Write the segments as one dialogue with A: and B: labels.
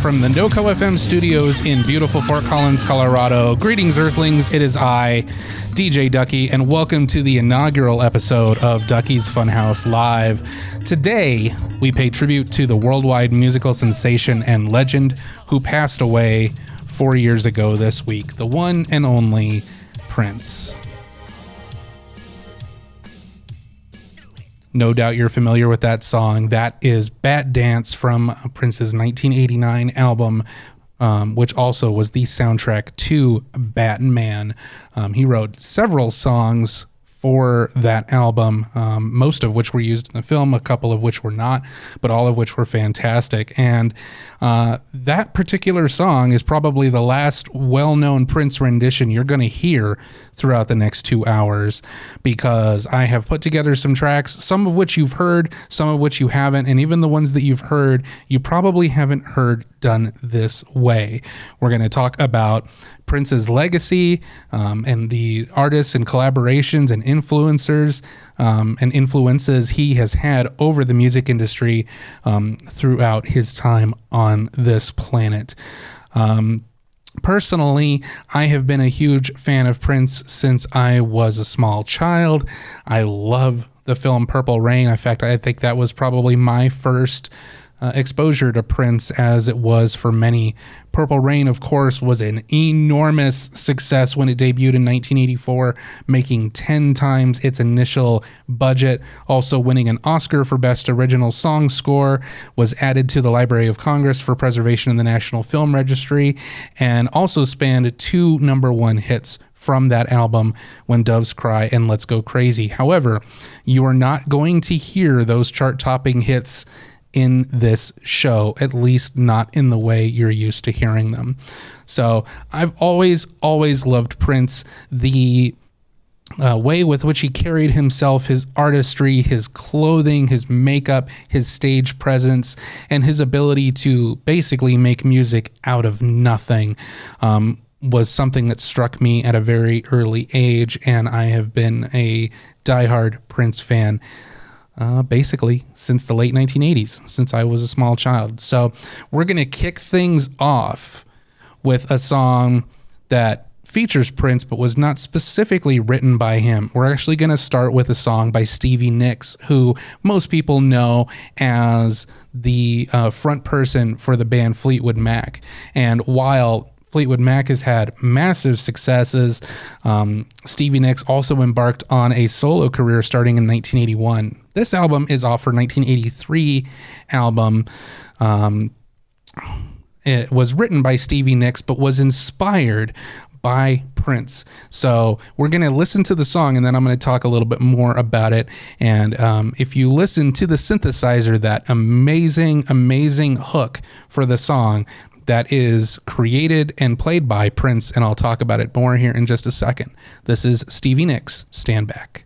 A: From the NoCo FM studios in beautiful Fort Collins, Colorado. Greetings, Earthlings. It is I, DJ Ducky, and welcome to the inaugural episode of Ducky's Funhouse Live. Today, we pay tribute to the worldwide musical sensation and legend who passed away four years ago this week, the one and only Prince. No doubt you're familiar with that song. That is Batdance from Prince's 1989 album, um, which also was the soundtrack to Batman. Um, he wrote several songs for that album, um, most of which were used in the film, a couple of which were not, but all of which were fantastic. And uh, that particular song is probably the last well known Prince rendition you're going to hear throughout the next two hours because I have put together some tracks, some of which you've heard, some of which you haven't, and even the ones that you've heard, you probably haven't heard done this way. We're going to talk about Prince's legacy um, and the artists and collaborations and influencers um, and influences he has had over the music industry um, throughout his time on this planet. Um, personally, I have been a huge fan of Prince since I was a small child. I love the film Purple Rain. In fact, I think that was probably my first uh, exposure to Prince as it was for many. Purple Rain, of course, was an enormous success when it debuted in 1984, making 10 times its initial budget. Also, winning an Oscar for Best Original Song Score, was added to the Library of Congress for preservation in the National Film Registry, and also spanned two number one hits from that album when doves cry and let's go crazy however you are not going to hear those chart topping hits in this show, at least not in the way you're used to hearing them. So I've always, always loved Prince. The uh, way with which he carried himself, his artistry, his clothing, his makeup, his stage presence, and his ability to basically make music out of nothing um, was something that struck me at a very early age. And I have been a diehard Prince fan uh, basically since the late 1980s, since I was a small child. So we're going to kick things off with a song that features Prince but was not specifically written by him. We're actually going to start with a song by Stevie Nicks, who most people know as the uh, front person for the band Fleetwood Mac. And while Fleetwood Mac has had massive successes. Um, Stevie Nicks also embarked on a solo career starting in 1981. This album is off her 1983 album. Um, it was written by Stevie Nicks, but was inspired by Prince. So we're going to listen to the song and then I'm going to talk a little bit more about it. And um, if you listen to the synthesizer, that amazing, amazing hook for the song, that is created and played by Prince, and I'll talk about it more here in just a second. This is Stevie Nicks, Stand Back.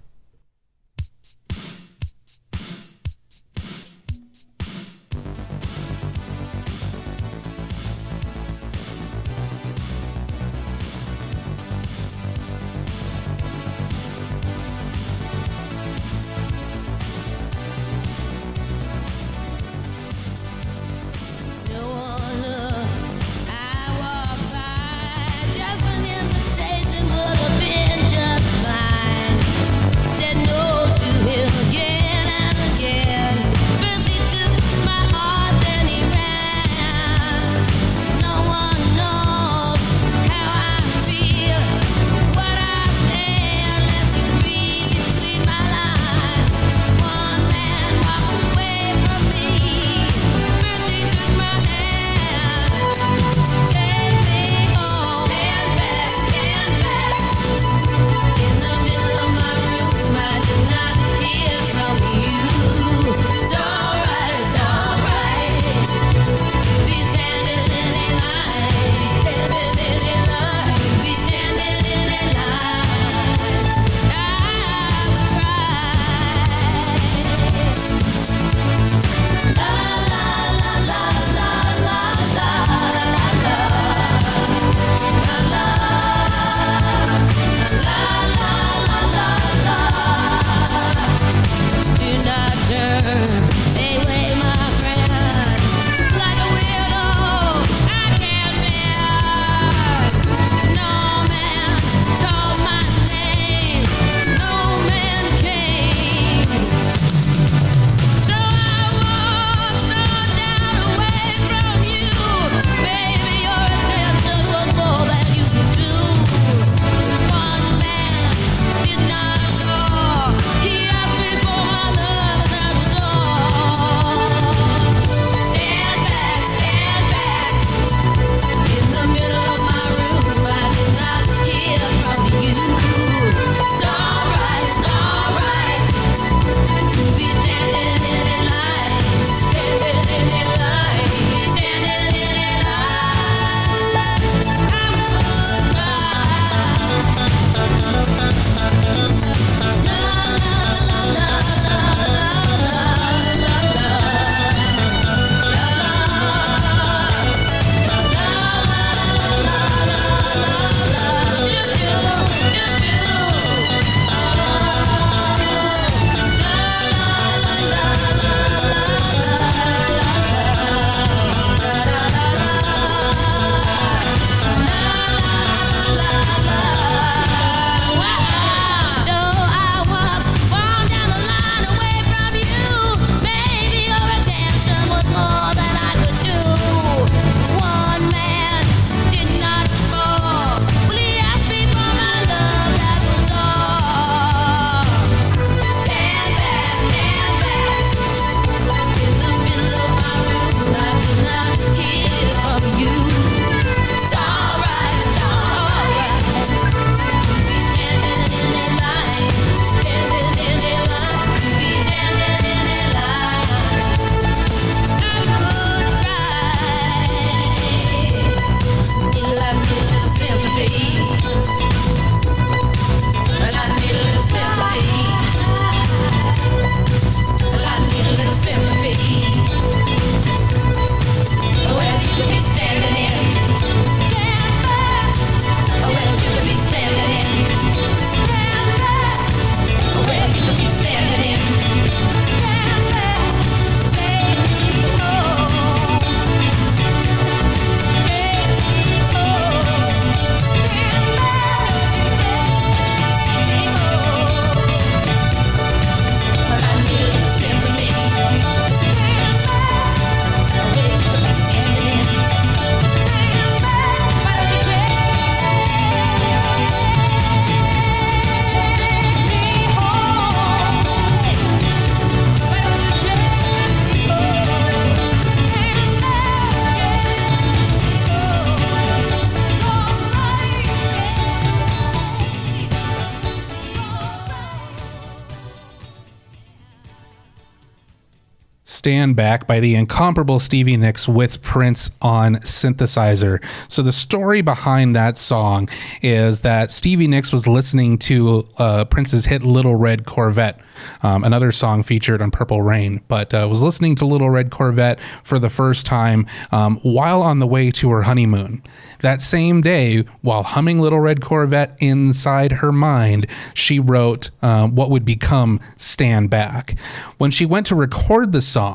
A: Stand Back by the incomparable Stevie Nicks with Prince on synthesizer. So, the story behind that song is that Stevie Nicks was listening to uh, Prince's hit Little Red Corvette, um, another song featured on Purple Rain, but uh, was listening to Little Red Corvette for the first time um, while on the way to her honeymoon. That same day, while humming Little Red Corvette inside her mind, she wrote um, what would become Stand Back. When she went to record the song,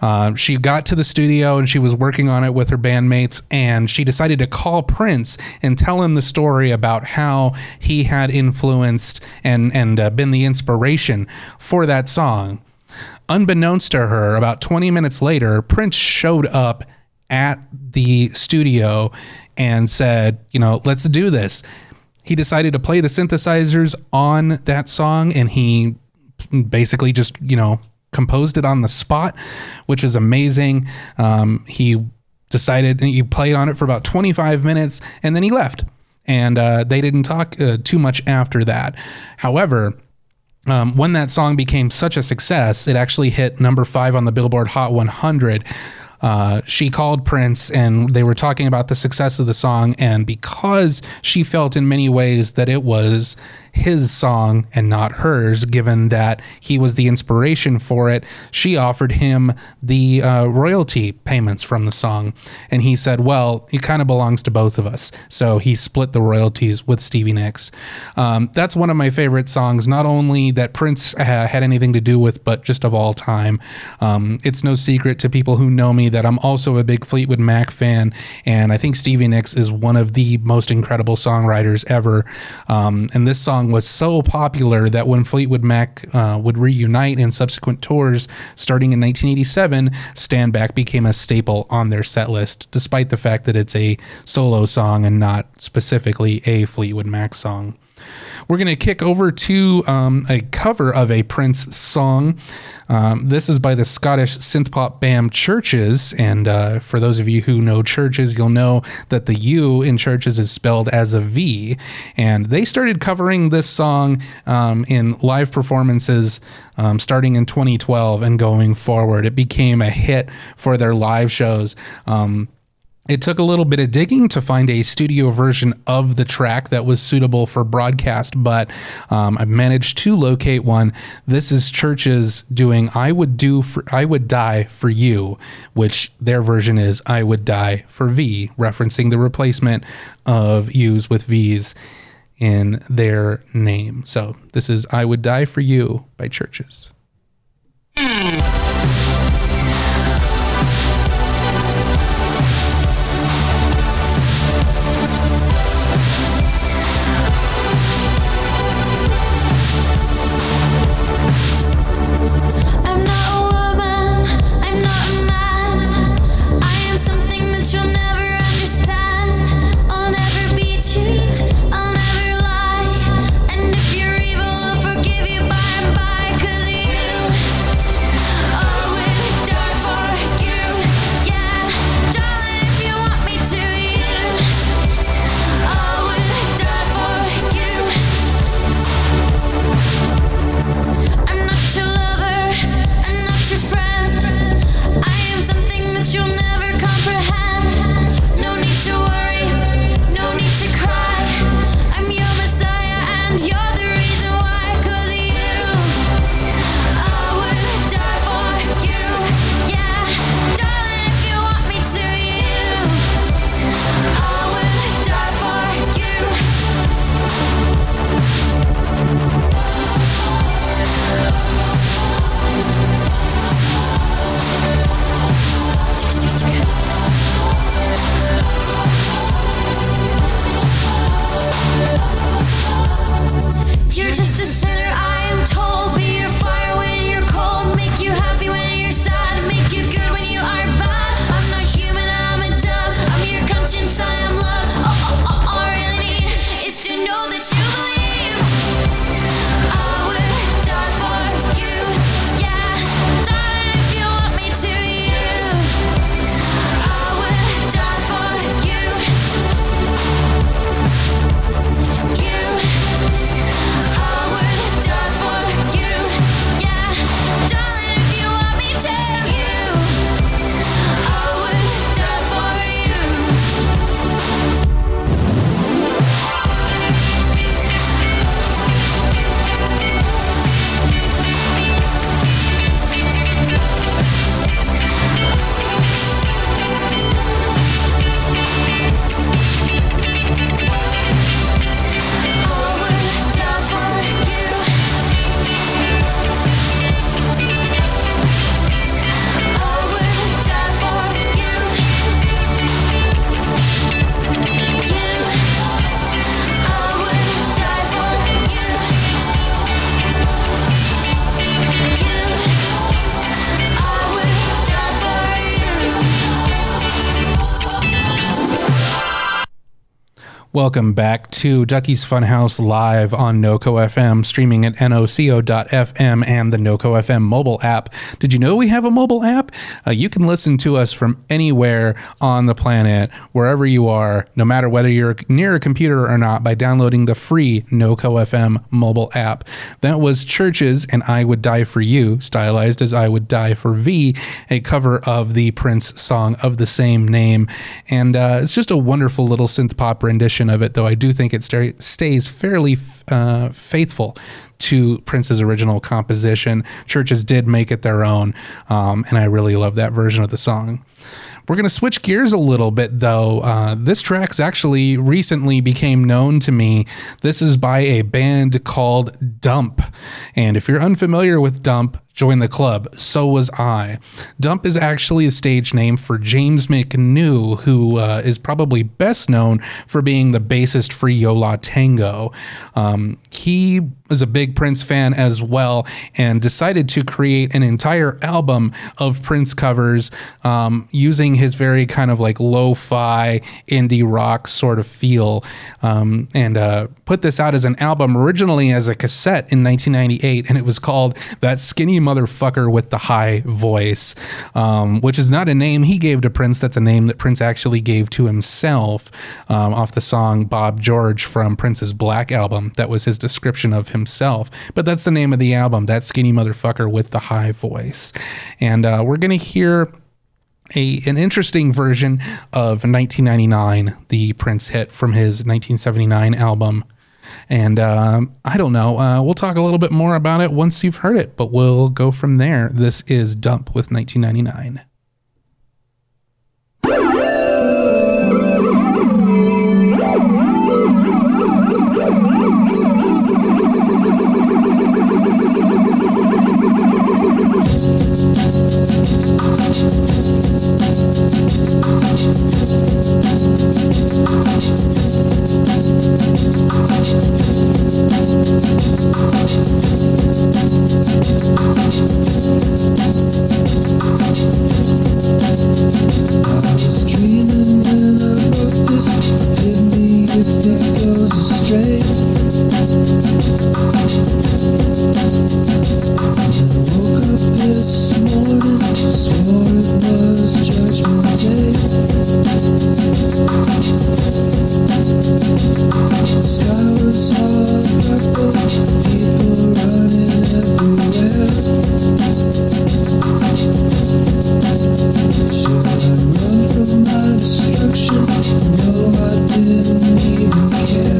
A: uh, she got to the studio and she was working on it with her bandmates, and she decided to call Prince and tell him the story about how he had influenced and and uh, been the inspiration for that song. Unbeknownst to her, about 20 minutes later, Prince showed up at the studio and said, "You know, let's do this." He decided to play the synthesizers on that song, and he basically just you know composed it on the spot, which is amazing. Um, he decided he played on it for about 25 minutes and then he left. And uh, they didn't talk uh, too much after that. However, um, when that song became such a success, it actually hit number five on the Billboard Hot 100. Uh, she called Prince and they were talking about the success of the song. And because she felt in many ways that it was his song and not hers, given that he was the inspiration for it, she offered him the uh, royalty payments from the song. And he said, Well, it kind of belongs to both of us. So he split the royalties with Stevie Nicks. Um, that's one of my favorite songs, not only that Prince uh, had anything to do with, but just of all time. Um, it's no secret to people who know me that I'm also a big Fleetwood Mac fan. And I think Stevie Nicks is one of the most incredible songwriters ever. Um, and this song was so popular that when Fleetwood Mac uh, would reunite in subsequent tours starting in 1987, Stand Back became a staple on their set list, despite the fact that it's a solo song and not specifically a Fleetwood Mac song. We're going to kick over to um, a cover of a Prince song. Um, this is by the Scottish synth pop band Chvrches. And uh, for those of you who know Chvrches, you'll know that the U in Chvrches is spelled as a V. And they started covering this song um, in live performances um, starting in 2012 and going forward. It became a hit for their live shows. Um, it took a little bit of digging to find a studio version of the track that was suitable for broadcast, but um, I managed to locate one. This is Chvrches doing "I Would Do for I Would Die for You," which their version is "I Would Die for V," referencing the replacement of U's with V's in their name. So this is "I Would Die for You" by
B: Chvrches.
A: Welcome back to Ducky's Funhouse live on NoCo FM, streaming at noco.fm and the NoCo FM mobile app. Did you know we have a mobile app? Uh, you can listen to us from anywhere on the planet, wherever you are, no matter whether you're near a computer or not, by downloading the free NoCo FM mobile app. That was Chvrches and I Would Die for You, stylized as I Would Die for V, a cover of the Prince song of the same name. And uh, it's just a wonderful little synth pop rendition of it, though I do think it sta- stays fairly uh, faithful to Prince's original composition. Chvrches did make it their own, um, and I really love that version of the song. We're going to switch gears a little bit, though. Uh, this track's actually recently became known to me. This is by a band called Dump. And if you're unfamiliar with Dump, join the club. So was I. Dump is actually a stage name for James McNew, who uh, is probably best known for being the bassist for Yo La Tengo. Um, he was a big Prince fan as well and decided to create an entire album of Prince covers um, using his very kind of like lo fi indie rock sort of feel um, and uh, put this out as an album originally as a cassette in 1998 and it was called That Skinny Motherfucker with the High Voice, um, which is not a name he gave to Prince. That's a name that Prince actually gave to himself um, off the song Bob George from Prince's Black album. That was his description of himself. But that's the name of the album, That Skinny Motherfucker with the High Voice. And uh, we're going to hear a an interesting version of 1999, the Prince hit from his 1979 album. And um, I don't know. Uh, we'll talk a little bit more about it once you've heard it, but we'll go from there. This is Dump with 1999.
C: Destruction? No, I didn't even care.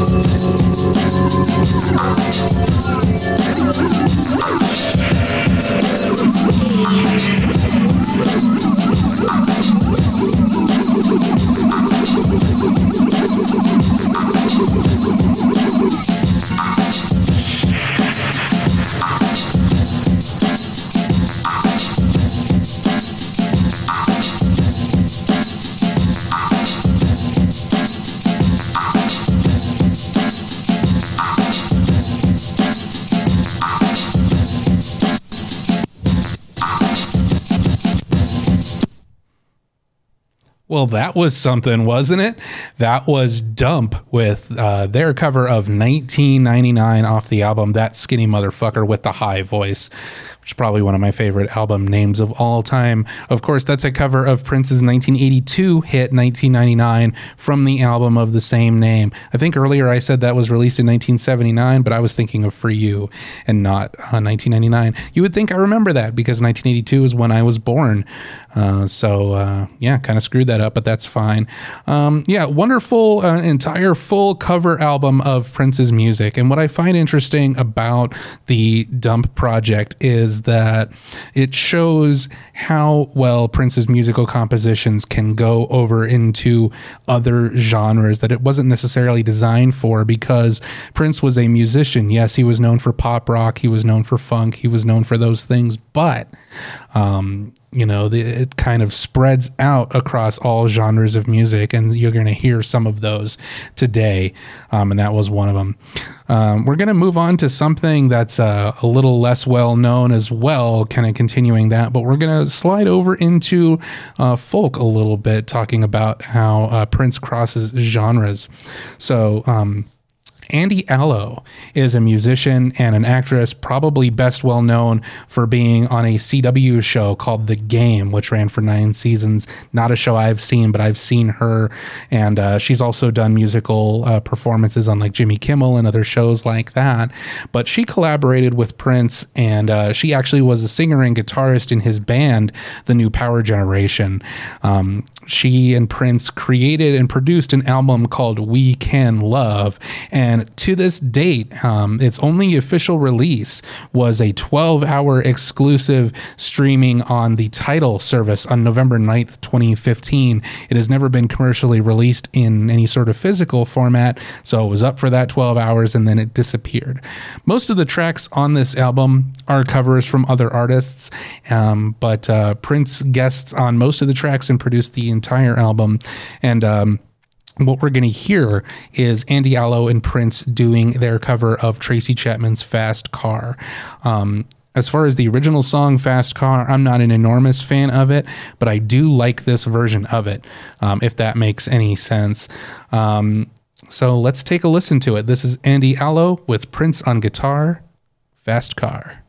C: I'm
A: Well, that was something, wasn't it? That was Dump with uh, their cover of 1999 off the album That Skinny Motherfucker with the High Voice, which is probably one of my favorite album names of all time. Of course, that's a cover of Prince's 1982 hit 1999 from the album of the same name. I think earlier I said that was released in 1979, but I was thinking of For You and not uh, 1999. You would think I remember that because 1982 is when I was born. Uh, so uh, yeah, kind of screwed that up, but that's fine. Um, yeah, wonderful uh, entire full cover album of Prince's music. And what I find interesting about the Dump project is that it shows how well Prince's musical compositions can go over into other genres that it wasn't necessarily designed for because Prince was a musician. Yes, he was known for pop rock, he was known for funk, he was known for those things, but um, you know the, it kind of spreads out across all genres of music and you're going to hear some of those today um, and that was one of them um, we're going to move on to something that's uh, a little less well known as well kind of continuing that but we're going to slide over into uh, folk a little bit talking about how uh, prince crosses genres. So um, Andy Allo is a musician and an actress, probably best well known for being on a CW show called The Game, which ran for nine seasons. Not a show I've seen, but I've seen her. And uh, she's also done musical uh, performances on like Jimmy Kimmel and other shows like that. But she collaborated with Prince, and uh, she actually was a singer and guitarist in his band, The New Power Generation. Um, she and Prince created and produced an album called We Can Love. And to this date, um, its only official release was a 12 hour exclusive streaming on the Tidal service on November 9th, 2015. It has never been commercially released in any sort of physical format. So it was up for that 12 hours and then it disappeared. Most of the tracks on this album are covers from other artists, um, but uh, Prince guests on most of the tracks and produced the entire album. And um, what we're going to hear is Andy Allo and Prince doing their cover of Tracy Chapman's Fast Car. Um, as far as the original song Fast Car, I'm not an enormous fan of it, but I do like this version of it, um, if that makes any sense. Um, so let's take a listen to it. This is Andy Allo with Prince on guitar, Fast Car.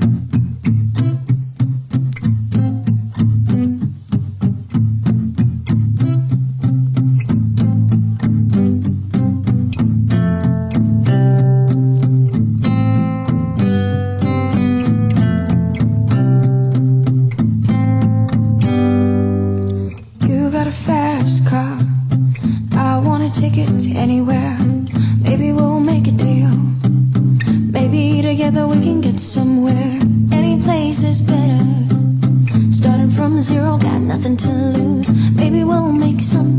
D: We can get somewhere. Any place is better. Starting from zero, got nothing to lose. Maybe we'll make something.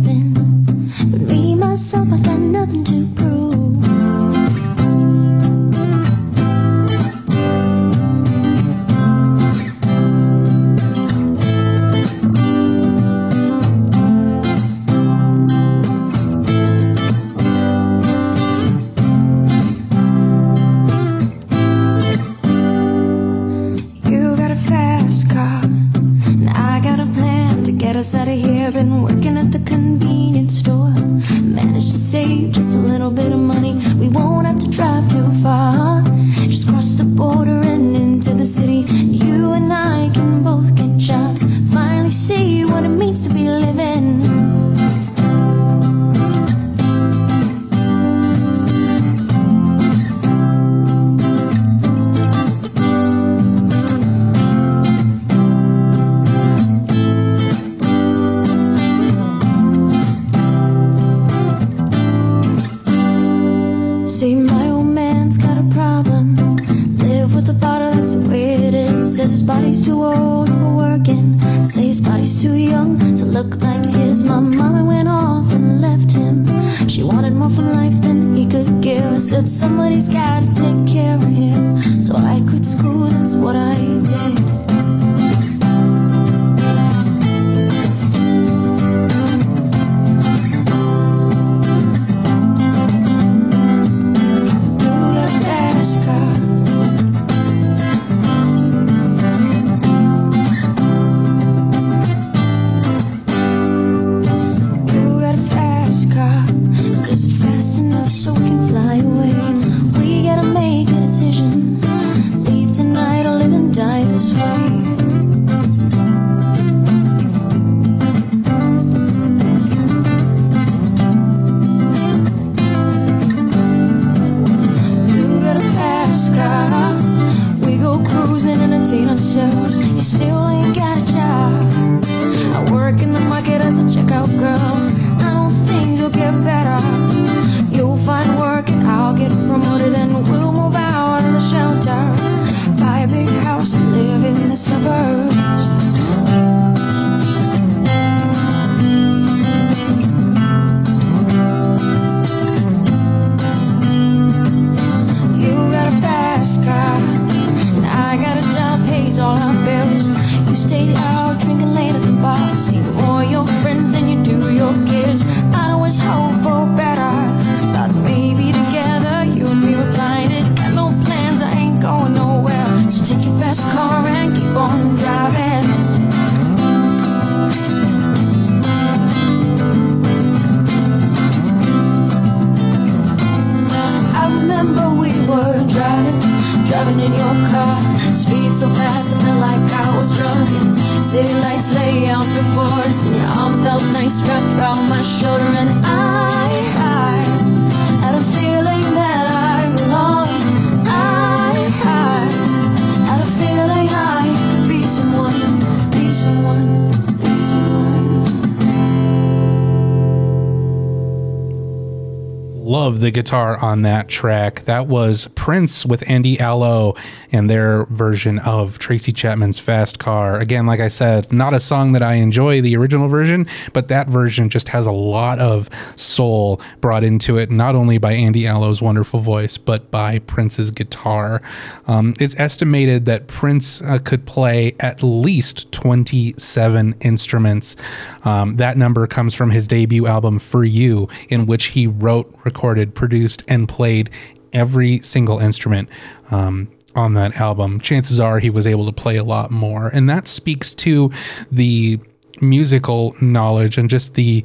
D: The
A: guitar on that track. That was Prince with Andy Allo and their version of Tracy Chapman's Fast Car. Again, like I said, not a song that I enjoy the original version, but that version just has a lot of soul brought into it, not only by Andy Allo's wonderful voice, but by Prince's guitar. Um, it's estimated that Prince uh, could play at least 27 instruments. Um, that number comes from his debut album, For You, in which he wrote, recorded, produced, and played every single instrument. Um, on that album, chances are he was able to play a lot more. And that speaks to the musical knowledge and just the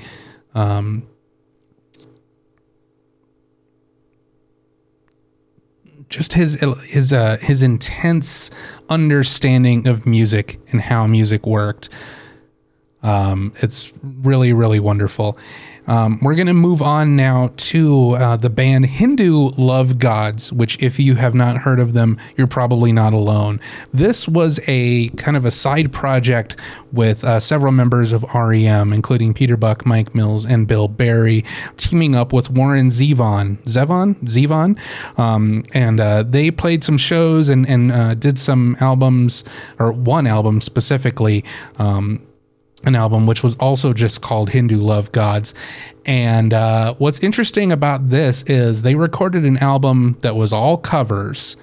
A: um, just his his uh, his intense understanding of music and how music worked. Um, it's really really wonderful. Um, we're going to move on now to uh, the band Hindu Love Gods, which, if you have not heard of them, you're probably not alone. This was a kind of a side project with uh, several members of REM, including Peter Buck, Mike Mills, and Bill Berry, teaming up with Warren Zevon. Zevon? Zevon? Um, and uh, they played some shows and, and uh, did some albums, or one album specifically. Um, an album which was also just called Hindu Love Gods. And uh, what's interesting about this is they recorded an album that was all covers.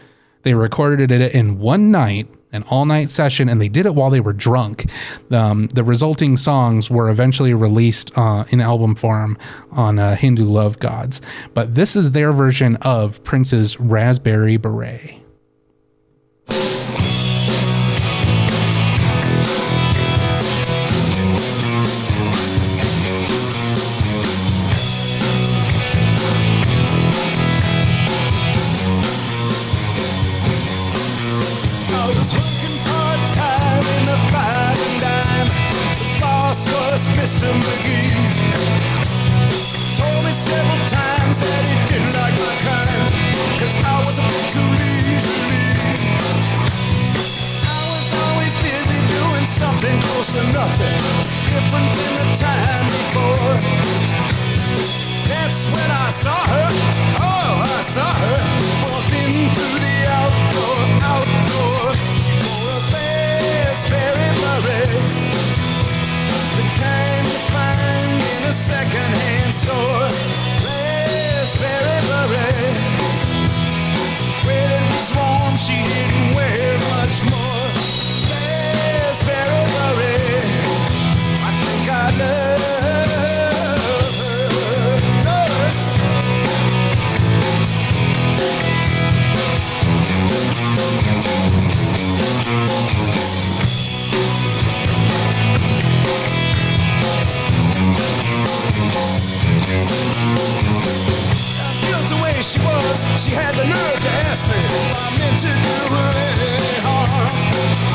A: They recorded it in one night, an all night session, and they did it while they were drunk. Um, the resulting songs were eventually released uh, in album form on uh, Hindu Love Gods. But this is their version of Prince's Raspberry Beret.
E: Saw her. Oh, I saw her the outdoor, outdoor. A the kind you find in a secondhand store. Raspberry it was warm, she didn't The way she was, she had the nerve to ask me if I meant to do her any harm.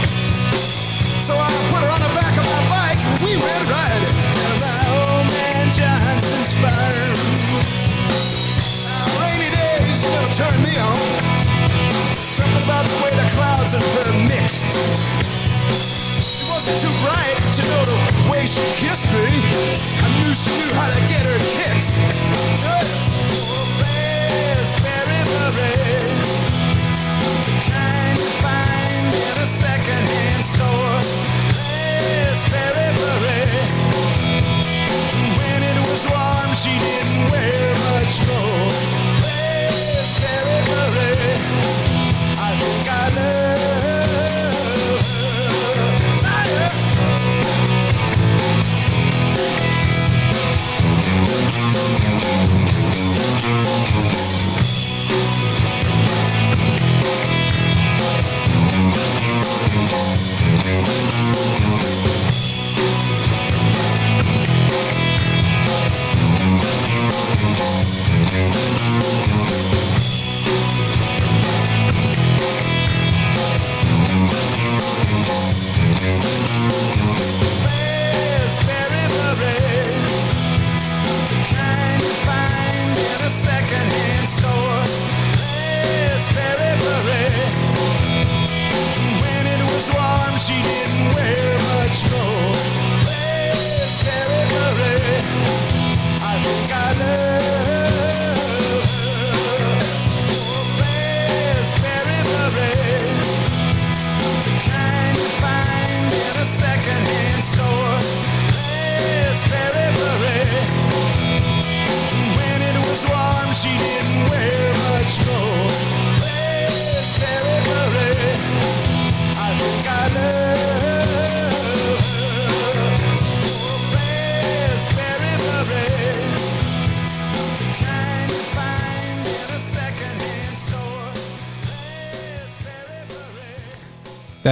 E: So I put her on the back of my bike and we went riding old man Johnson's farm. Now, rainy days never turn me on. Something about the way the clouds and her mixed. Too bright to know the way she kissed me. I knew she knew how to get her kicks. Good. Oh, very, very. The kind you find in a secondhand store. It's very, very. When it was warm, she didn't wear much clothes.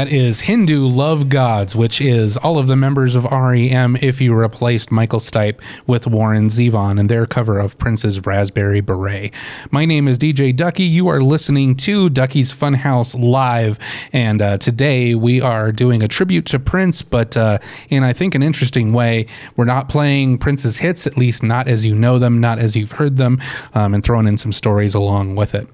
A: That is Hindu Love Gods, which is all of the members of REM if you replaced Michael Stipe with Warren Zevon and their cover of Prince's Raspberry Beret. My name is DJ Ducky. You are listening to Ducky's Funhouse Live, and uh, today we are doing a tribute to Prince, but uh, in I think an interesting way. We're not playing Prince's hits, at least not as you know them, not as you've heard them, um, and throwing in some stories along with it.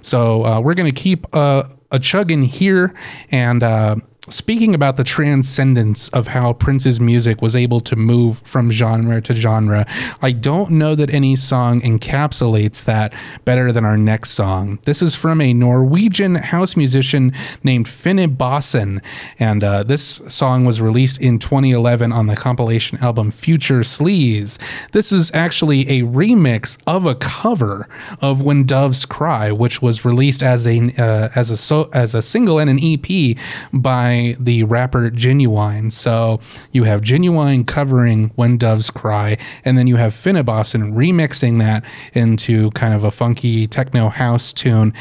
A: So uh, we're going to keep uh, a chug in here and uh, speaking about the transcendence of how Prince's music was able to move from genre to genre, I don't know that any song encapsulates that better than our next song. This is from a Norwegian house musician named Finnebassen, and uh, this song was released in 2011 on the compilation album Future Sleaze. This is actually a remix of a cover of When Doves Cry, which was released as a uh, as a so, as a single and an EP by the rapper Ginuwine. So you have Ginuwine covering When Doves Cry, and then you have Finnebassen remixing that into kind of a funky techno house tune.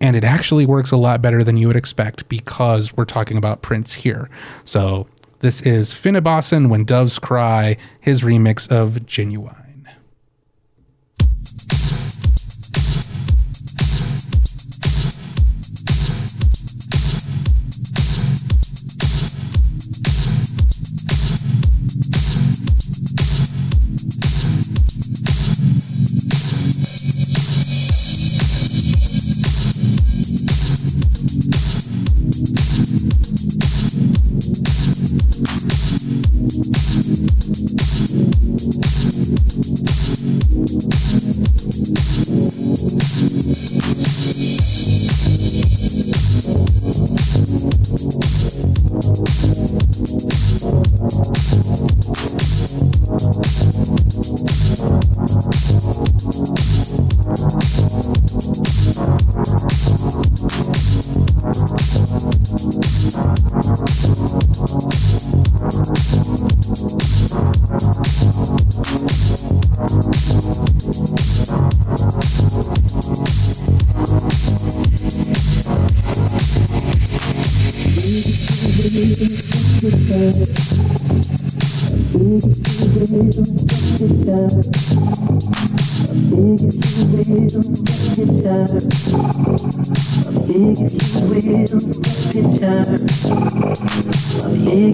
A: And it actually works a lot better than you would expect because we're talking about Prince here. So this is Finnebassen When Doves Cry, his remix of Ginuwine.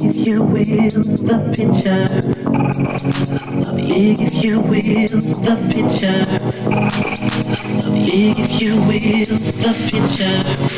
F: If you will, the picture. If you will, the picture. If you
G: will, the
F: picture.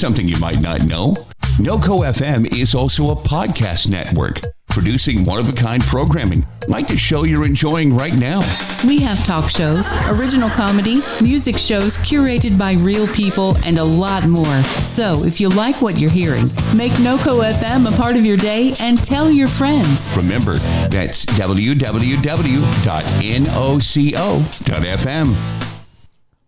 F: something you might not know NoCo FM is also a podcast network producing one of a kind programming like the show you're enjoying right now.
H: We have talk shows, original comedy, music shows curated by real people, and a lot more. So, if you like what you're hearing, make NoCo FM a part of your day and tell your friends.
F: Remember, that's www.noco.fm.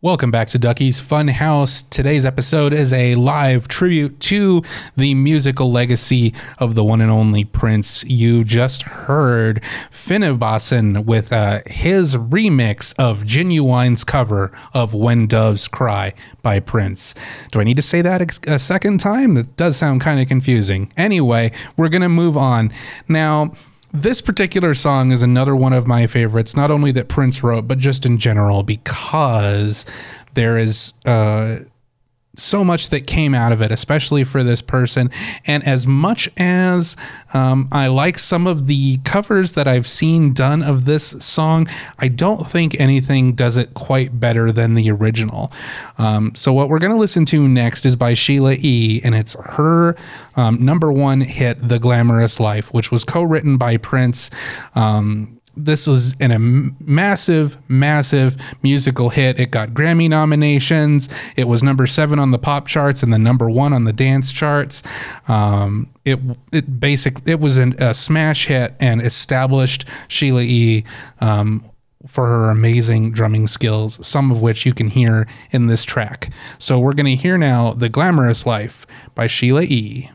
A: Welcome back to Ducky's Fun House. Today's episode is a live tribute to the musical legacy of the one and only Prince. You just heard Finnebassen with uh, his remix of Ginuwine's cover of When Doves Cry by Prince. Do I need to say that a second time? That does sound kind of confusing. Anyway, we're going to move on. Now, this particular song is another one of my favorites, not only that Prince wrote, but just in general, because there is uh, so much that came out of it, especially for this person. And as much as um, I like some of the covers that I've seen done of this song, I don't think anything does it quite better than the original. Um, so, what we're going to listen to next is by Sheila E., and it's her um, number one hit, The Glamorous Life, which was co written by Prince. Um, this was in a massive, massive musical hit. It got Grammy nominations. It was number seven on the pop charts and the number one on the dance charts. Um, it it basic it was an, a smash hit and established Sheila E. Um, for her amazing drumming skills, some of which you can hear in this track. So we're going to hear now "The Glamorous Life" by Sheila E.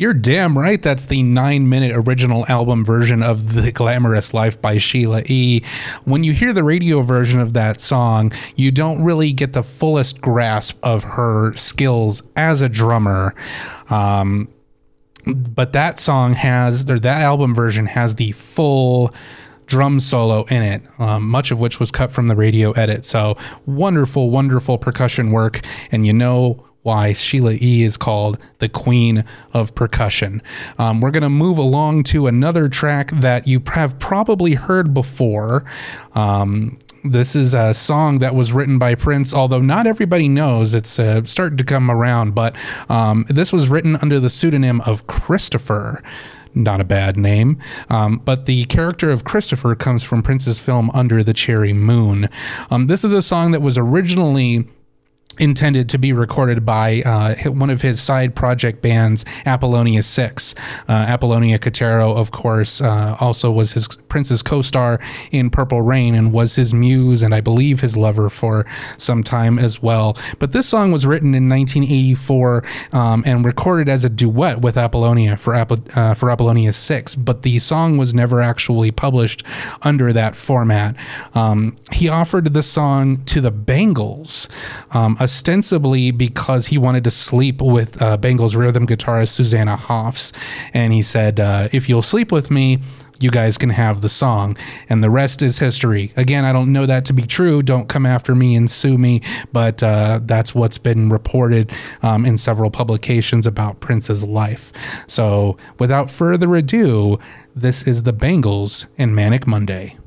A: You're damn right. That's the nine minute original album version of The Glamorous Life by Sheila E. When you hear the radio version of that song, you don't really get the fullest grasp of her skills as a drummer. Um, but that song has, or that album version has the full drum solo in it, um, much of which was cut from the radio edit. So wonderful, wonderful percussion work. And you know, why Sheila E is called the Queen of Percussion. Um, we're going to move along to another track that you have probably heard before. Um, this is a song that was written by Prince, although not everybody knows. It's uh, starting to come around, but um, this was written under the pseudonym of Christopher not a bad name. Um, but the character of Christopher comes from Prince's film Under the Cherry Moon. Um, this is a song that was originally intended to be recorded by uh, one of his side project bands, Apollonia Six. Uh, Apollonia Kotero, of course, uh, also was his Prince's co-star in Purple Rain and was his muse and I believe his lover for some time as well. But this song was written in 1984 um, and recorded as a duet with Apollonia for uh, for Apollonia Six. But the song was never actually published under that format. Um, he offered the song to the Bangles. Um, ostensibly because he wanted to sleep with uh, Bangles rhythm guitarist Susanna Hoffs. And he said, uh, If you'll sleep with me, you guys can have the song. And the rest is history. Again, I don't know that to be true. Don't come after me and sue me. But uh, that's what's been reported um, in several publications about Prince's life. So without further ado, this is the Bangles and Manic Monday.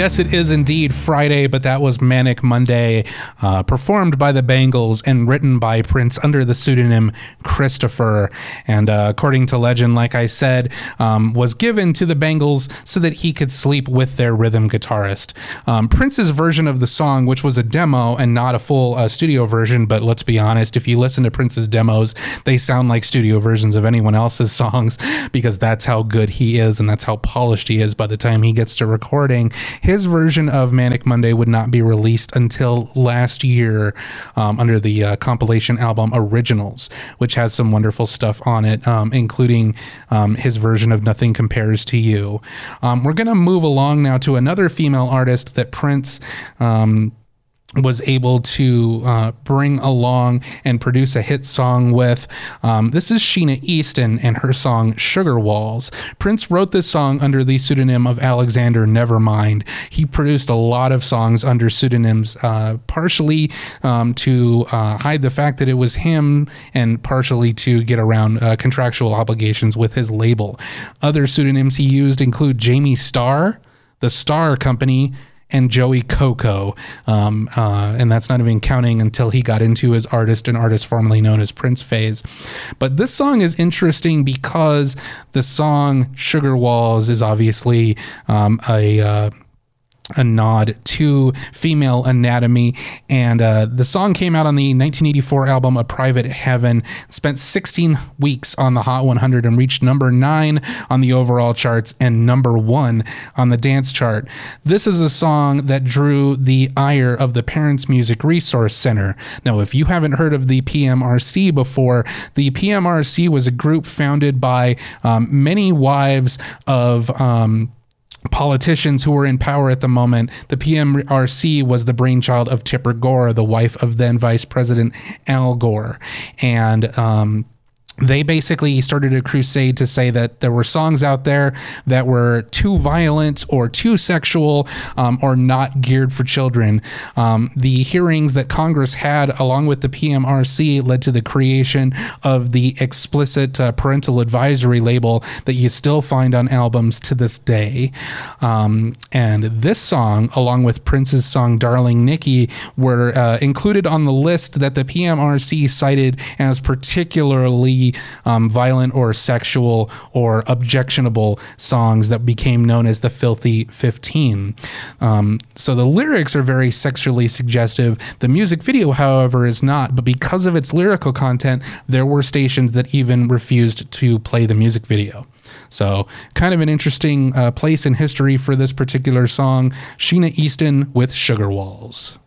A: Yes, it is indeed Friday, but that was Manic Monday, uh, performed by the Bangles and written by Prince under the pseudonym Christopher. And uh, according to legend, like I said, um, was given to the Bangles so that he could sleep with their rhythm guitarist. Um, Prince's version of the song, which was a demo and not a full uh, studio version, but let's be honest, if you listen to Prince's demos, they sound like studio versions of anyone else's songs because that's how good he is and that's how polished he is by the time he gets to recording. His version of Manic Monday would not be released until last year um, under the uh, compilation album Originals, which has some wonderful stuff on it, um, including um, his version of Nothing Compares to You. Um, we're going to move along now to another female artist that Prince. Um, was able to uh, bring along and produce a hit song with. Um, this is Sheena Easton and her song Sugar Walls. Prince wrote this song under the pseudonym of Alexander Nevermind. He produced a lot of songs under pseudonyms, uh, partially um, to uh, hide the fact that it was him and partially to get around uh, contractual obligations with his label. Other pseudonyms he used include Jamie Starr, the Star Company, and Joey Coco. Um, uh, and that's not even counting until he got into his artist and artist formerly known as Prince phase. But this song is interesting because the song Sugar Walls is obviously um, a. Uh, a nod to female anatomy. And uh, the song came out on the 1984 album A Private Heaven, spent 16 weeks on the Hot 100 and reached number nine on the overall charts and number one on the dance chart. This is a song that drew the ire of the Parents Music Resource Center. Now, if you haven't heard of the PMRC before, the PMRC was a group founded by um, many wives of. Um, politicians who were in power at the moment. The PMRC was the brainchild of Tipper Gore, the wife of then Vice President Al Gore. And, um, they basically started a crusade to say that there were songs out there that were too violent or too sexual um, or not geared for children. Um, the hearings that Congress had, along with the PMRC, led to the creation of the explicit uh, parental advisory label that you still find on albums to this day. Um, and this song, along with Prince's song Darling Nikki, were uh, included on the list that the PMRC cited as particularly um, violent or sexual or objectionable songs that became known as the Filthy 15. Um, so the lyrics are very sexually suggestive. The music video, however, is not. But because of its lyrical content, there were stations that even refused to play the music video. So, kind of an interesting uh, place in history for this particular song. Sheena Easton with Sugar Walls.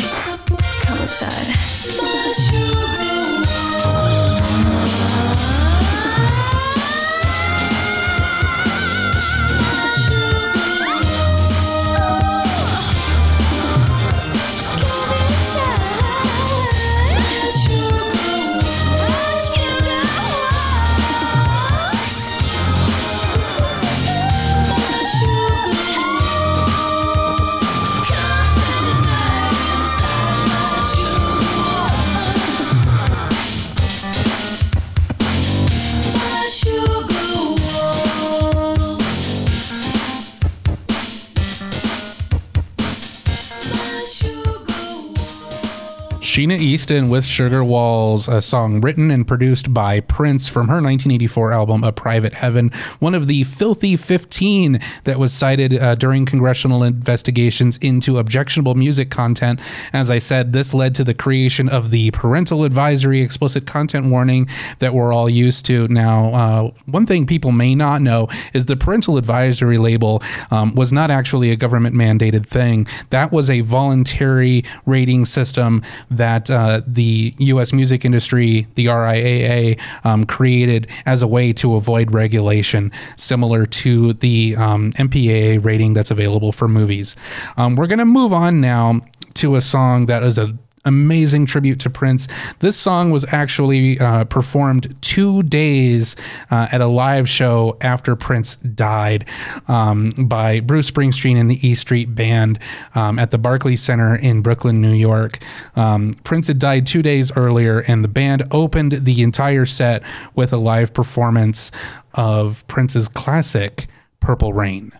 B: Thank you.
A: Easton with Sugar Walls, a song written and produced by Prince from her 1984 album A Private Heaven, one of the filthy 15 that was cited uh, during congressional investigations into objectionable music content. As I said, this led to the creation of the parental advisory explicit content warning that we're all used to now. Uh, one thing people may not know is the parental advisory label um, was not actually a government mandated thing. That was a voluntary rating system that uh, the U.S. music industry, the RIAA, um, created as a way to avoid regulation, similar to the um, MPAA rating that's available for movies. Um, we're going to move on now to a song that is a amazing tribute to Prince. This song was actually uh, performed two days uh, at a live show after Prince died um, by Bruce Springsteen and the E Street Band um, at the Barclays Center in Brooklyn, New York. Um, Prince had died two days earlier, and the band opened the entire set with a live performance of Prince's classic Purple Rain.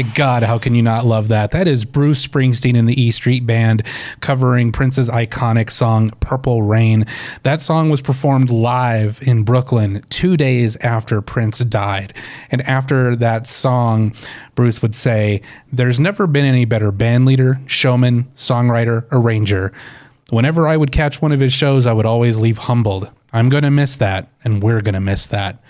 A: My God, how can you not love that? That is Bruce Springsteen and the E Street Band covering Prince's iconic song Purple Rain. That song was performed live in Brooklyn two days after Prince died. And after that song, Bruce would say, There's never been any better band leader, showman, songwriter, arranger. Whenever I would catch one of his shows, I would always leave humbled. I'm going to miss that, and we're going to miss that.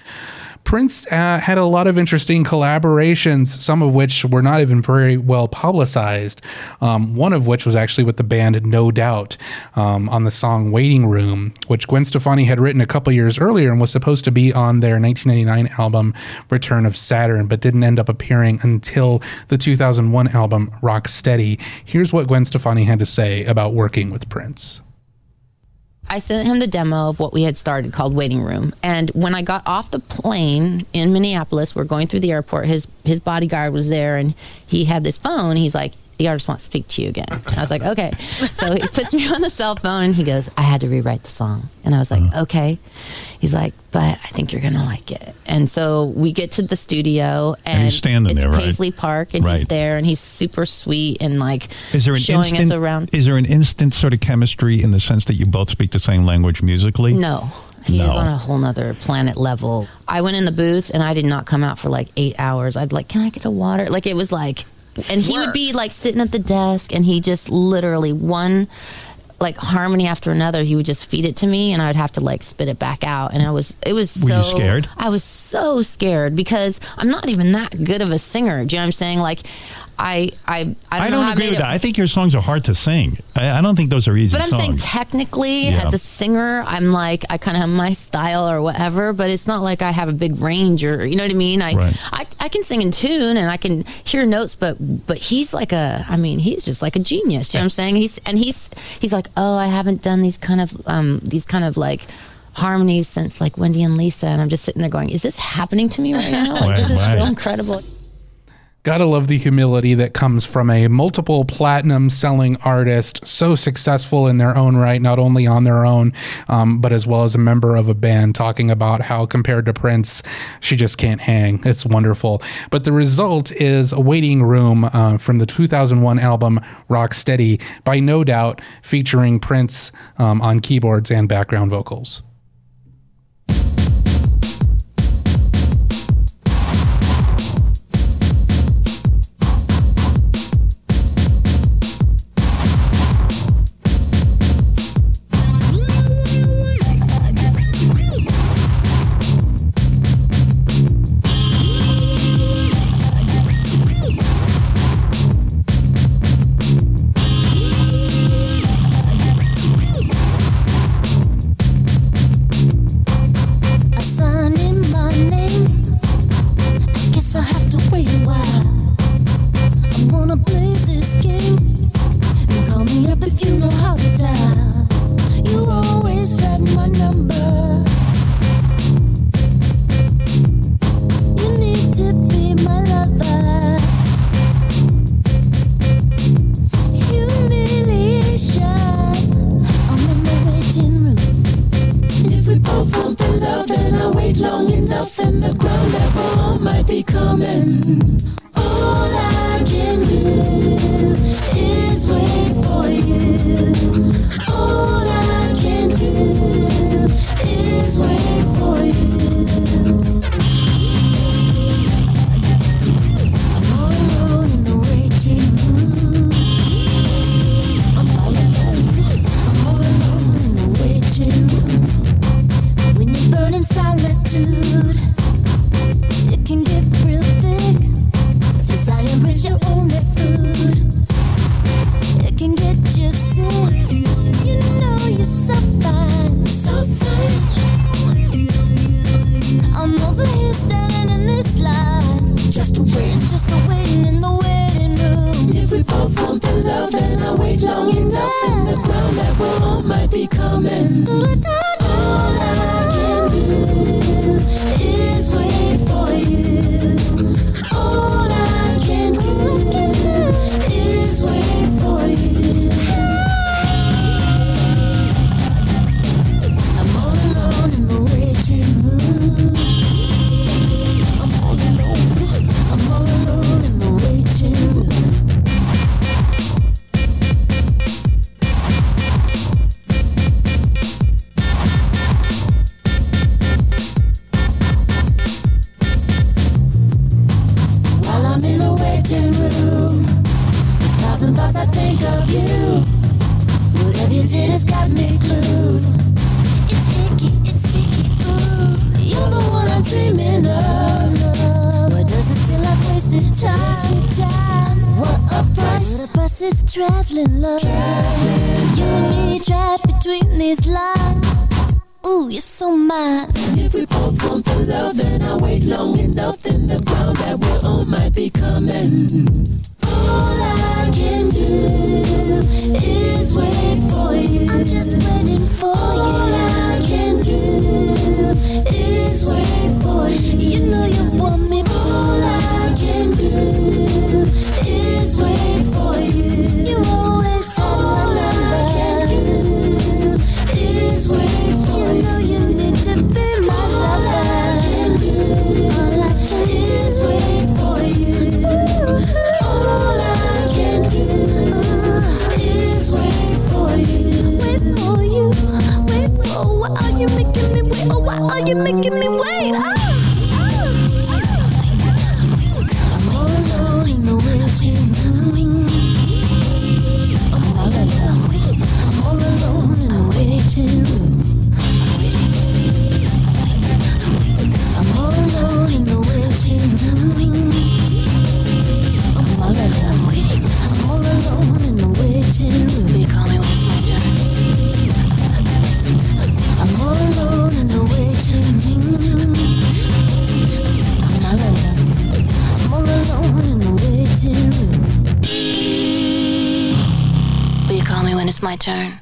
A: Prince uh, had a lot of interesting collaborations, some of which were not even very well publicized. Um, one of which was actually with the band No Doubt um, on the song Waiting Room, which Gwen Stefani had written a couple years earlier and was supposed to be on their 1999 album Return of Saturn, but didn't end up appearing until the 2001 album Rock Steady. Here's what Gwen Stefani had to say about working with Prince.
I: I sent him the demo of what we had started called Waiting Room. And when I got off the plane in Minneapolis, we're going through the airport. His his bodyguard was there, and he had this phone. He's like, "The artist wants to speak to you again." I was like, "Okay." So he puts me on the cell phone, and he goes, "I had to rewrite the song," and I was like, uh-huh. "Okay." He's like, "But I think you're gonna like it." And so we get to the studio, and,
J: And he's standing
I: it's
J: there, right?
I: Paisley Park, and he's there, and he's super sweet and like
J: Is there an
I: showing
J: instant?
I: us around.
J: Is there an instant sort of chemistry in the sense that you both speak the same language musically?
I: No. He is
J: No.
I: on a whole nother planet level. I went in the booth and I did not come out for like eight hours. I'd be like, Can I get a water? Like it was like and he would be like sitting at the desk and he just literally one like harmony after another, he would just feed it to me and I would have to like spit it back out. And I was it was
J: Were
I: so
J: you scared?
I: I was so scared because I'm not even that good of a singer. Do you know what I'm saying? Like I I I don't,
J: I don't agree with
I: it-
J: that. I think your songs are hard to sing. I, I don't think those are easy
I: but I'm
J: songs.
I: saying technically,
J: Yeah.
I: as a singer, I'm like I kind of have my style or whatever. But it's not like I have a big range or you know what I mean. I
J: Right.
I: I, I can sing in tune and I can hear notes, but but he's like a I mean he's just like a genius. Do you know what I'm saying? He's and he's he's like oh I haven't done these kind of um these kind of like harmonies since like Wendy and Lisa, and I'm just sitting there going, is this happening to me right now? Like,
A: Right,
I: this is so incredible.
A: Gotta love the humility that comes from a multiple platinum selling artist, so successful in their own right, not only on their own, um, but as well as a member of a band, talking about how compared to Prince, she just can't hang. It's wonderful. But the result is a waiting room uh, from the 2001 album Rock Steady by No Doubt, featuring Prince um, on keyboards and background vocals.
B: It's my turn?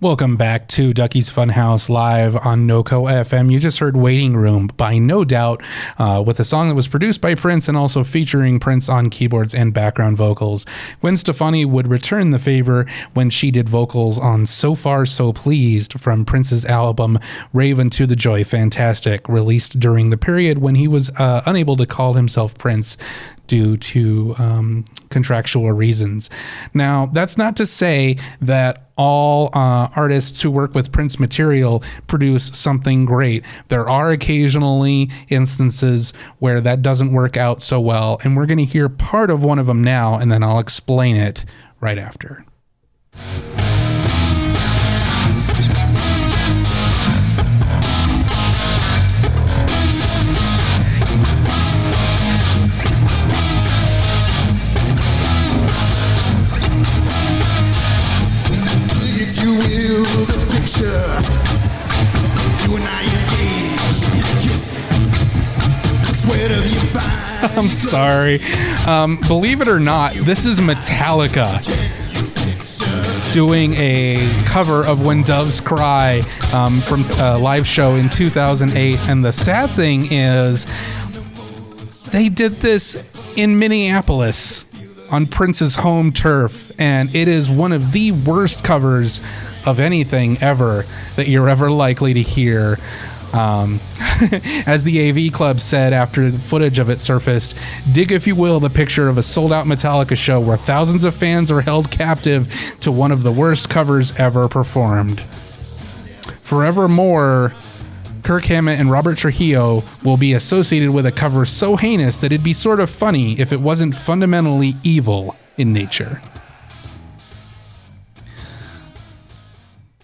A: Welcome back to Ducky's Funhouse live on NoCo FM. You just heard Waiting Room by No Doubt uh, with a song that was produced by Prince and also featuring Prince on keyboards and background vocals. Gwen Stefani would return the favor when she did vocals on So Far So Pleased from Prince's album Rave Un2 the Joy Fantastic, released during the period when he was uh, unable to call himself Prince due to um, contractual reasons. Now, that's not to say that all uh, artists who work with Prince material produce something great. There are occasionally instances where that doesn't work out so well, and we're going to hear part of one of them now, and then I'll explain it right after. I'm sorry. Um, believe it or not, this is Metallica doing a cover of When Doves Cry um, from a live show in 2008. And the sad thing is, they did this in Minneapolis on Prince's home turf. And it is one of the worst covers of anything ever that you're ever likely to hear. Um, as the AV Club said after footage of it surfaced, dig, if you will, the picture of a sold out Metallica show where thousands of fans are held captive to one of the worst covers ever performed. Forevermore, Kirk Hammett and Robert Trujillo will be associated with a cover so heinous that it'd be sort of funny if it wasn't fundamentally evil in nature.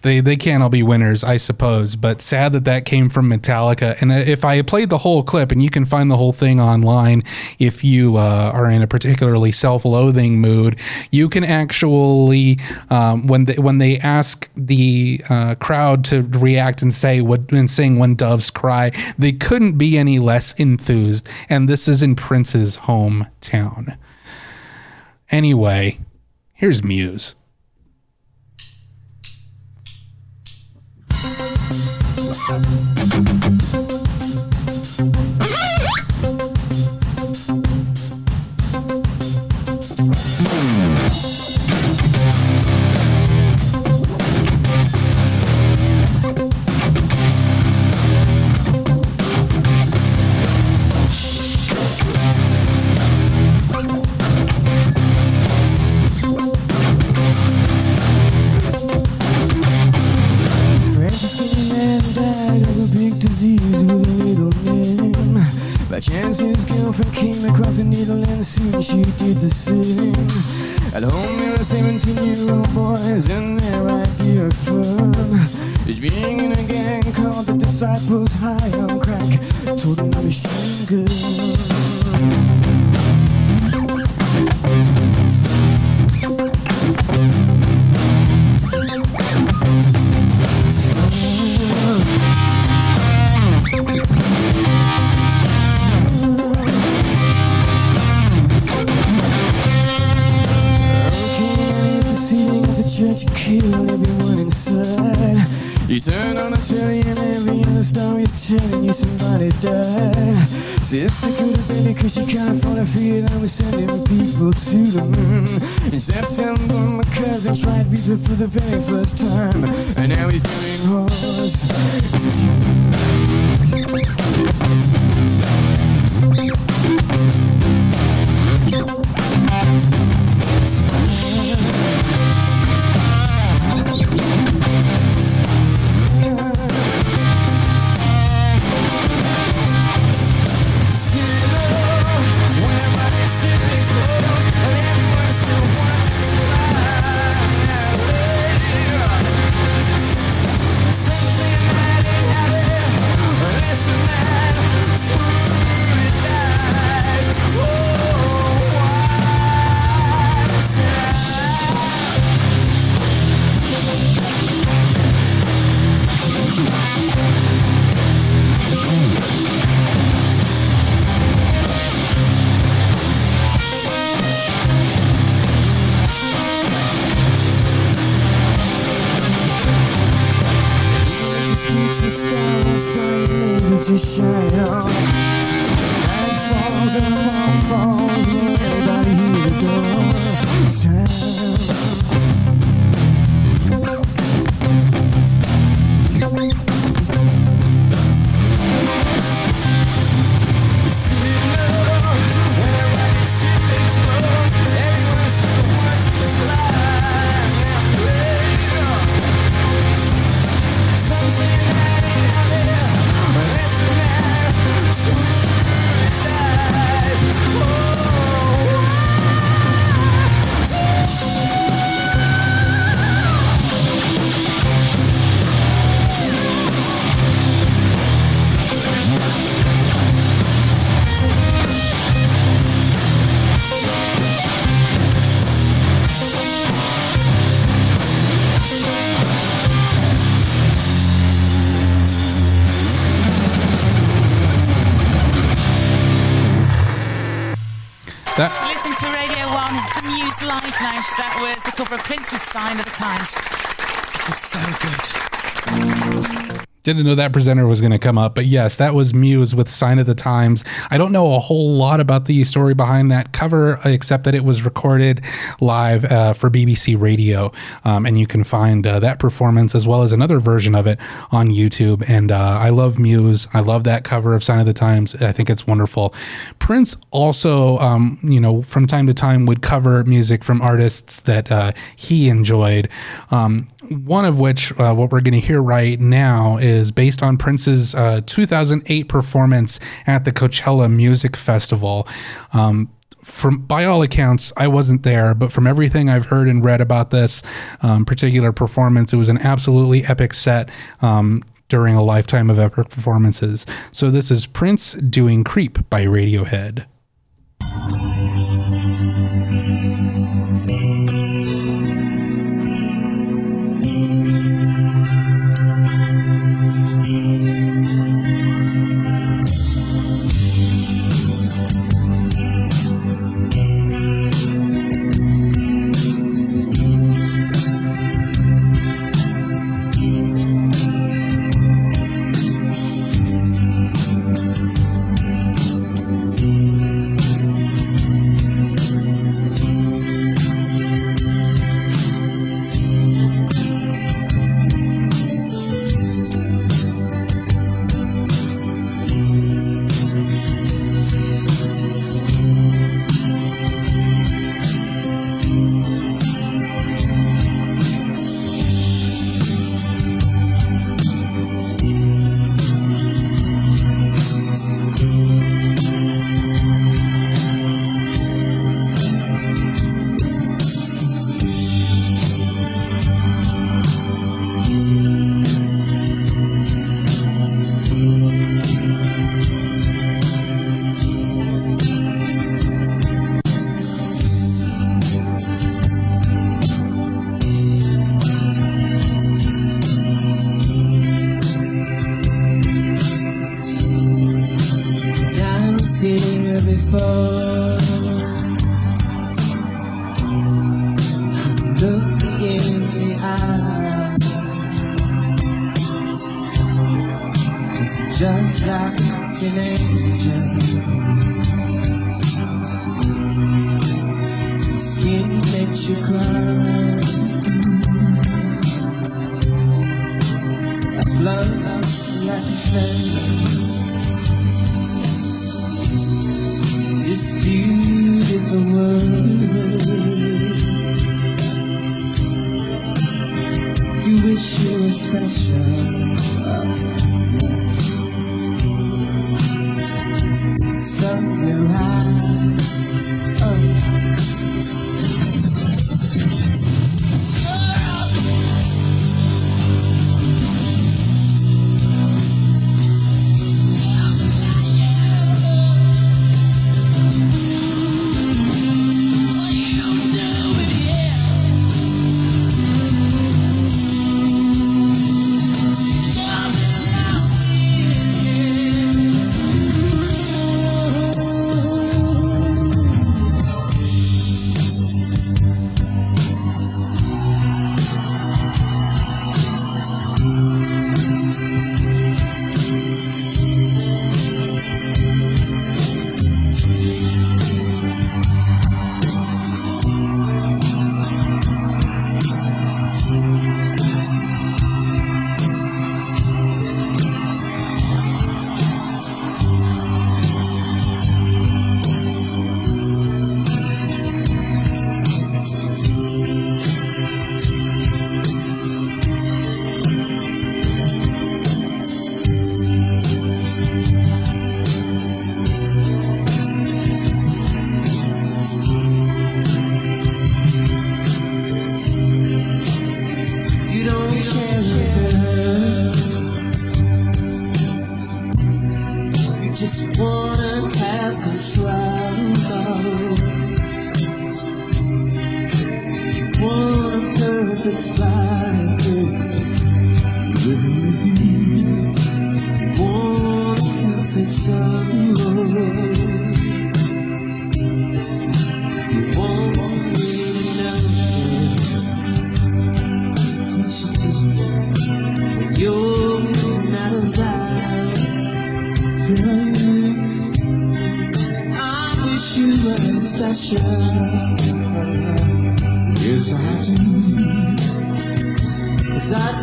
A: They, they can't all be winners, I suppose, but sad that that came from Metallica. And if I played the whole clip, and you can find the whole thing online if you uh, are in a particularly self-loathing mood, you can actually um, when they, when they ask the uh, crowd to react and say what and sing "When Doves Cry," they couldn't be any less enthused. And this is in Prince's hometown. Anyway, here's Muse.
C: She did the same. At home, there are 17 year old boys and their idea of fun is being in a gang called the Disciples High on Crack. Told them to machine gun. You killed everyone inside. You turn on the telly and every other story is telling you somebody died. Sister could have been because she can't afford to figure out we're sending people to the moon. In September, my cousin tried reefer for the very first time, and now he's doing horse.
A: Didn't know that presenter was going to come up, but yes, that was Muse with Sign of the Times. I don't know a whole lot about the story behind that cover, except that it was recorded live uh, for BBC Radio, um, and you can find uh, that performance as well as another version of it on YouTube. And uh, I love Muse. I love that cover of Sign of the Times. I think it's wonderful. Prince also, um, you know, from time to time would cover music from artists that uh, he enjoyed. Um, one of which, uh, what we're going to hear right now, is based on Prince's uh, 2008 performance at the Coachella Music Festival. Um, from by all accounts, I wasn't there, but from everything I've heard and read about this um, particular performance, it was an absolutely epic set. Um, during a lifetime of epic performances. So, this is Prince doing Creep by Radiohead.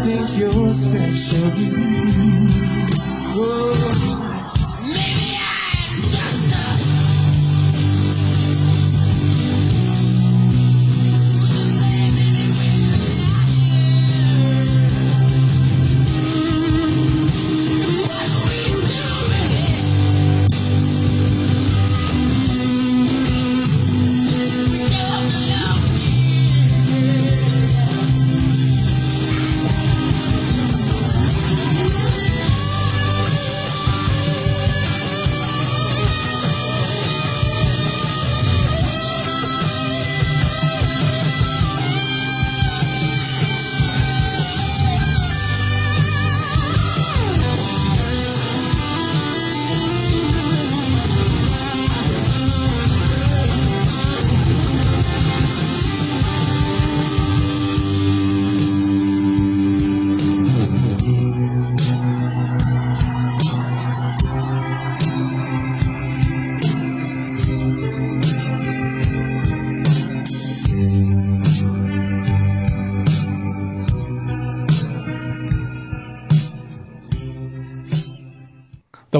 K: Think you're special. Whoa.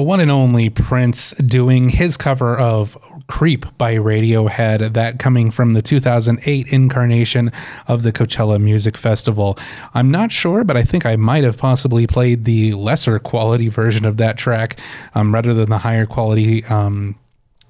A: One and only Prince doing his cover of Creep by Radiohead, that coming from the 2008 incarnation of the Coachella Music Festival. I'm not sure, but I think I might have possibly played the lesser quality version of that track um, rather than the higher quality. Um,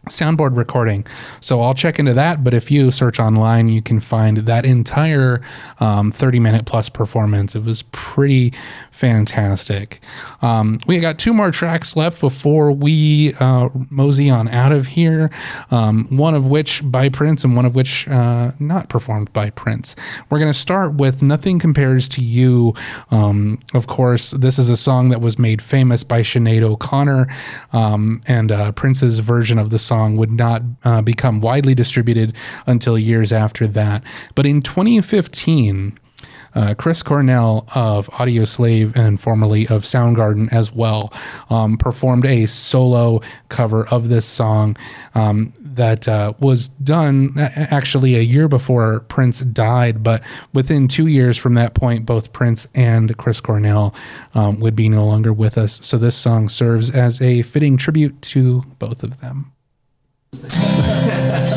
A: soundboard recording. So I'll check into that. But if you search online, you can find that entire um, 30 minute plus performance. It was pretty fantastic. Um, we got two more tracks left before we uh, mosey on out of here. Um, one of which by Prince and one of which uh, not performed by Prince. We're going to start with Nothing Compares to You. Um, of course, this is a song that was made famous by Sinead O'Connor um, and uh, Prince's version of the song song would not uh, become widely distributed until years after that. But in 2015, uh, Chris Cornell of Audioslave and formerly of Soundgarden as well um, performed a solo cover of this song um, that uh, was done actually a year before Prince died. But within two years from that point, both Prince and Chris Cornell um, would be no longer with us. So this song serves as a fitting tribute to both of them.
L: Thank you.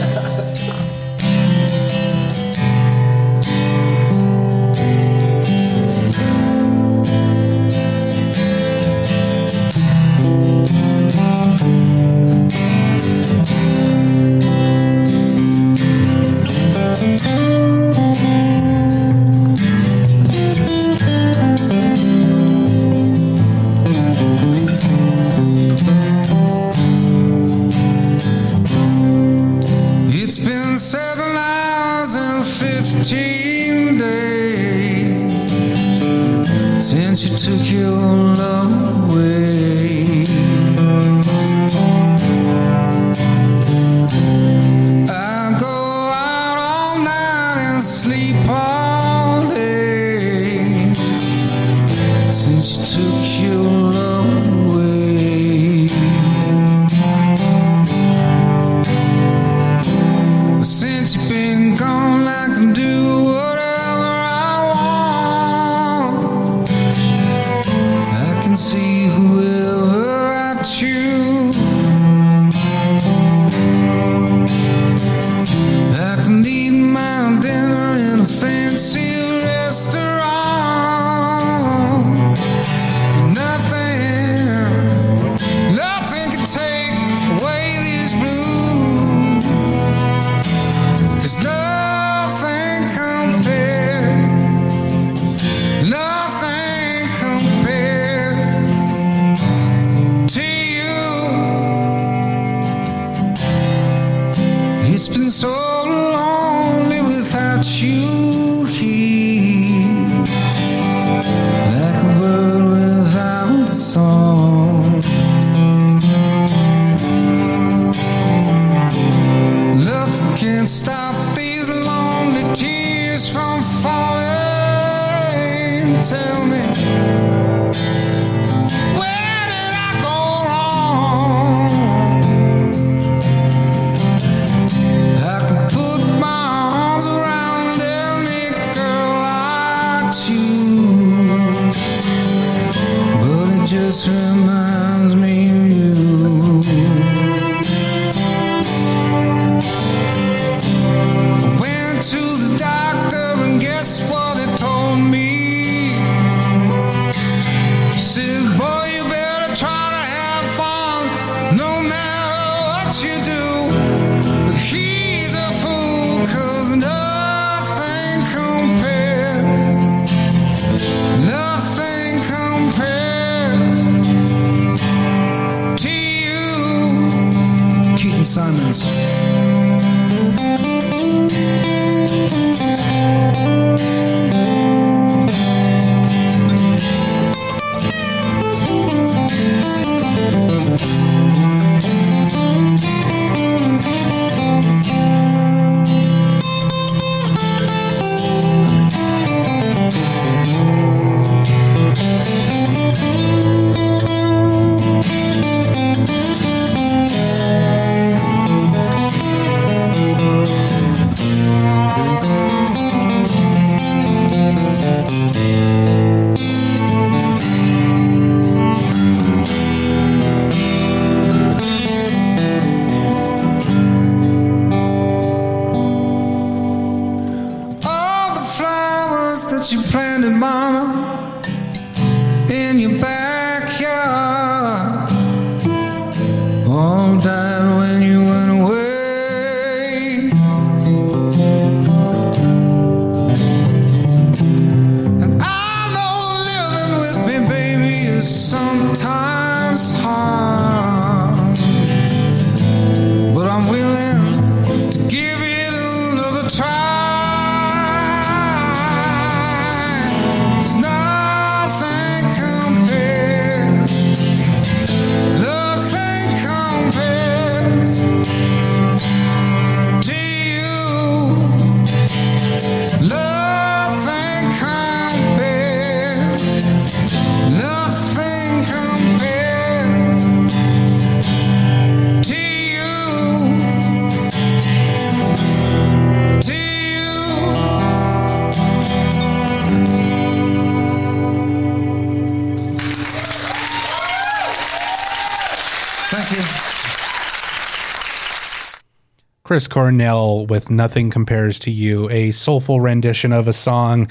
A: Chris Cornell with Nothing Compares to You, a soulful rendition of a song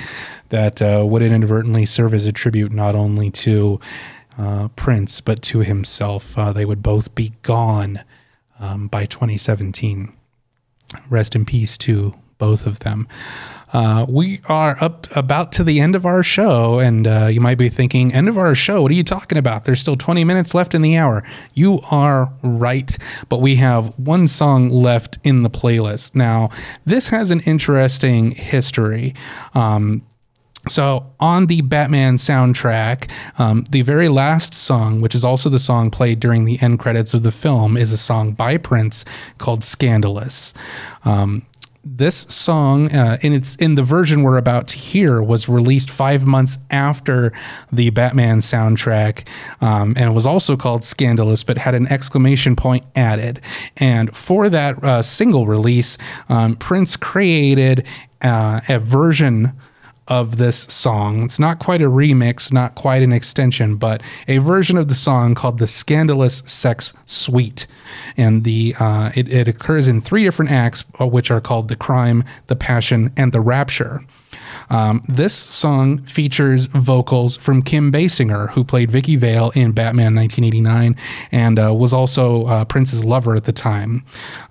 A: that uh, would inadvertently serve as a tribute not only to uh, Prince, but to himself. Uh, they would both be gone um, by 2017. Rest in peace to both of them. Uh, we are up about to the end of our show, and uh, you might be thinking, "End of our show? What are you talking about? There's still 20 minutes left in the hour." You are right, but we have one song left in the playlist. Now, this has an interesting history. Um, so on the Batman soundtrack, um, the very last song, which is also the song played during the end credits of the film, is a song by Prince called "Scandalous." Um, this song, uh, in its in the version we're about to hear, was released five months after the Batman soundtrack, um, and it was also called "Scandalous," but had an exclamation point added. And for that uh, single release, um, Prince created uh, a version of this song. It's not quite a remix, not quite an extension, but a version of the song called the Scandalous Sex Suite. And the uh, it, it occurs in three different acts, uh, which are called the Crime, the Passion, and the Rapture. Um, this song features vocals from Kim Basinger, who played Vicki Vale in Batman 1989 and uh, was also uh, Prince's lover at the time.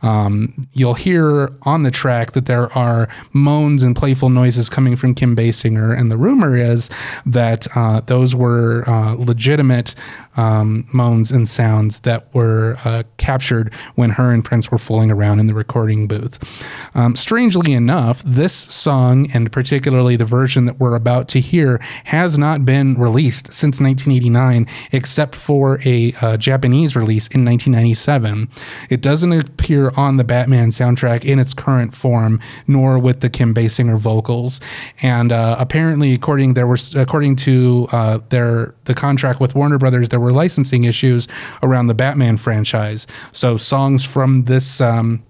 A: Um, you'll hear on the track that there are moans and playful noises coming from Kim Basinger, and the rumor is that uh, those were uh, legitimate um, moans and sounds that were uh, captured when her and Prince were fooling around in the recording booth. Um, strangely enough, this song, and particularly the version that we're about to hear, has not been released since 1989, except for a uh, Japanese release in 1997. It doesn't appear on the Batman soundtrack in its current form, nor with the Kim Basinger vocals. And uh, apparently, according there was according to uh, their the contract with Warner Brothers, there were licensing issues around the Batman franchise. So songs from this. Um,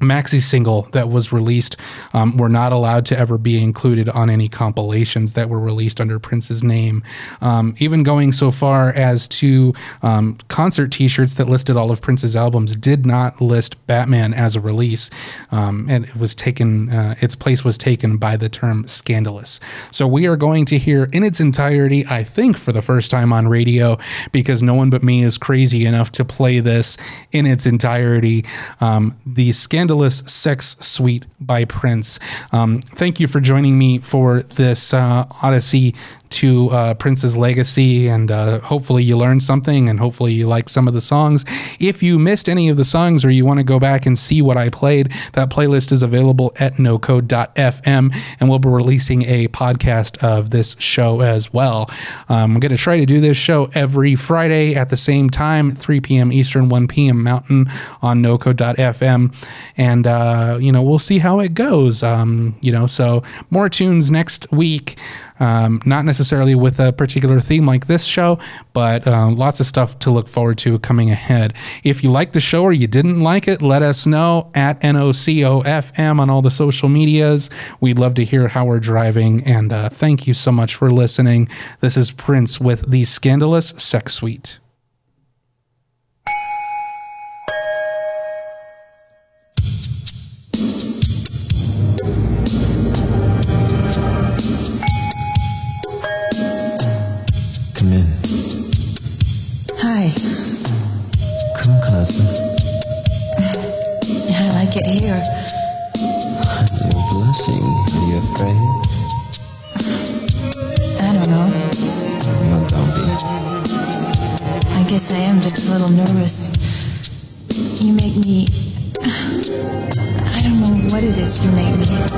A: maxi single that was released um, were not allowed to ever be included on any compilations that were released under Prince's name. Um, even going so far as to um, concert T-shirts that listed all of Prince's albums did not list Batman as a release, um, and it was taken. Uh, its place was taken by the term "scandalous." So we are going to hear in its entirety, I think, for the first time on radio, because no one but me is crazy enough to play this in its entirety. Um, the scandalous Sex Suite by Prince. Um, thank you for joining me for this uh, Odyssey to uh, Prince's legacy, and uh, hopefully you learned something, and hopefully you like some of the songs. If you missed any of the songs, or you want to go back and see what I played, that playlist is available at nocode.fm, and we'll be releasing a podcast of this show as well. Um, I'm going to try to do this show every Friday at the same time, 3 p.m. Eastern, 1 p.m. Mountain on nocode.fm, and uh, you know we'll see how it goes. Um, you know, so more tunes next week. Um, not necessarily with a particular theme like this show, but um, lots of stuff to look forward to coming ahead. If you like the show or you didn't like it, let us know at NOCOFM on all the social medias. We'd love to hear how we're driving, and uh, thank you so much for listening. This is Prince with the Scandalous Sex Suite.
M: I like it here.
C: You're blushing. Are you afraid?
M: I don't know.
C: Well, don't be.
M: I guess I am just a little nervous. You make me. I don't know what it is you make me.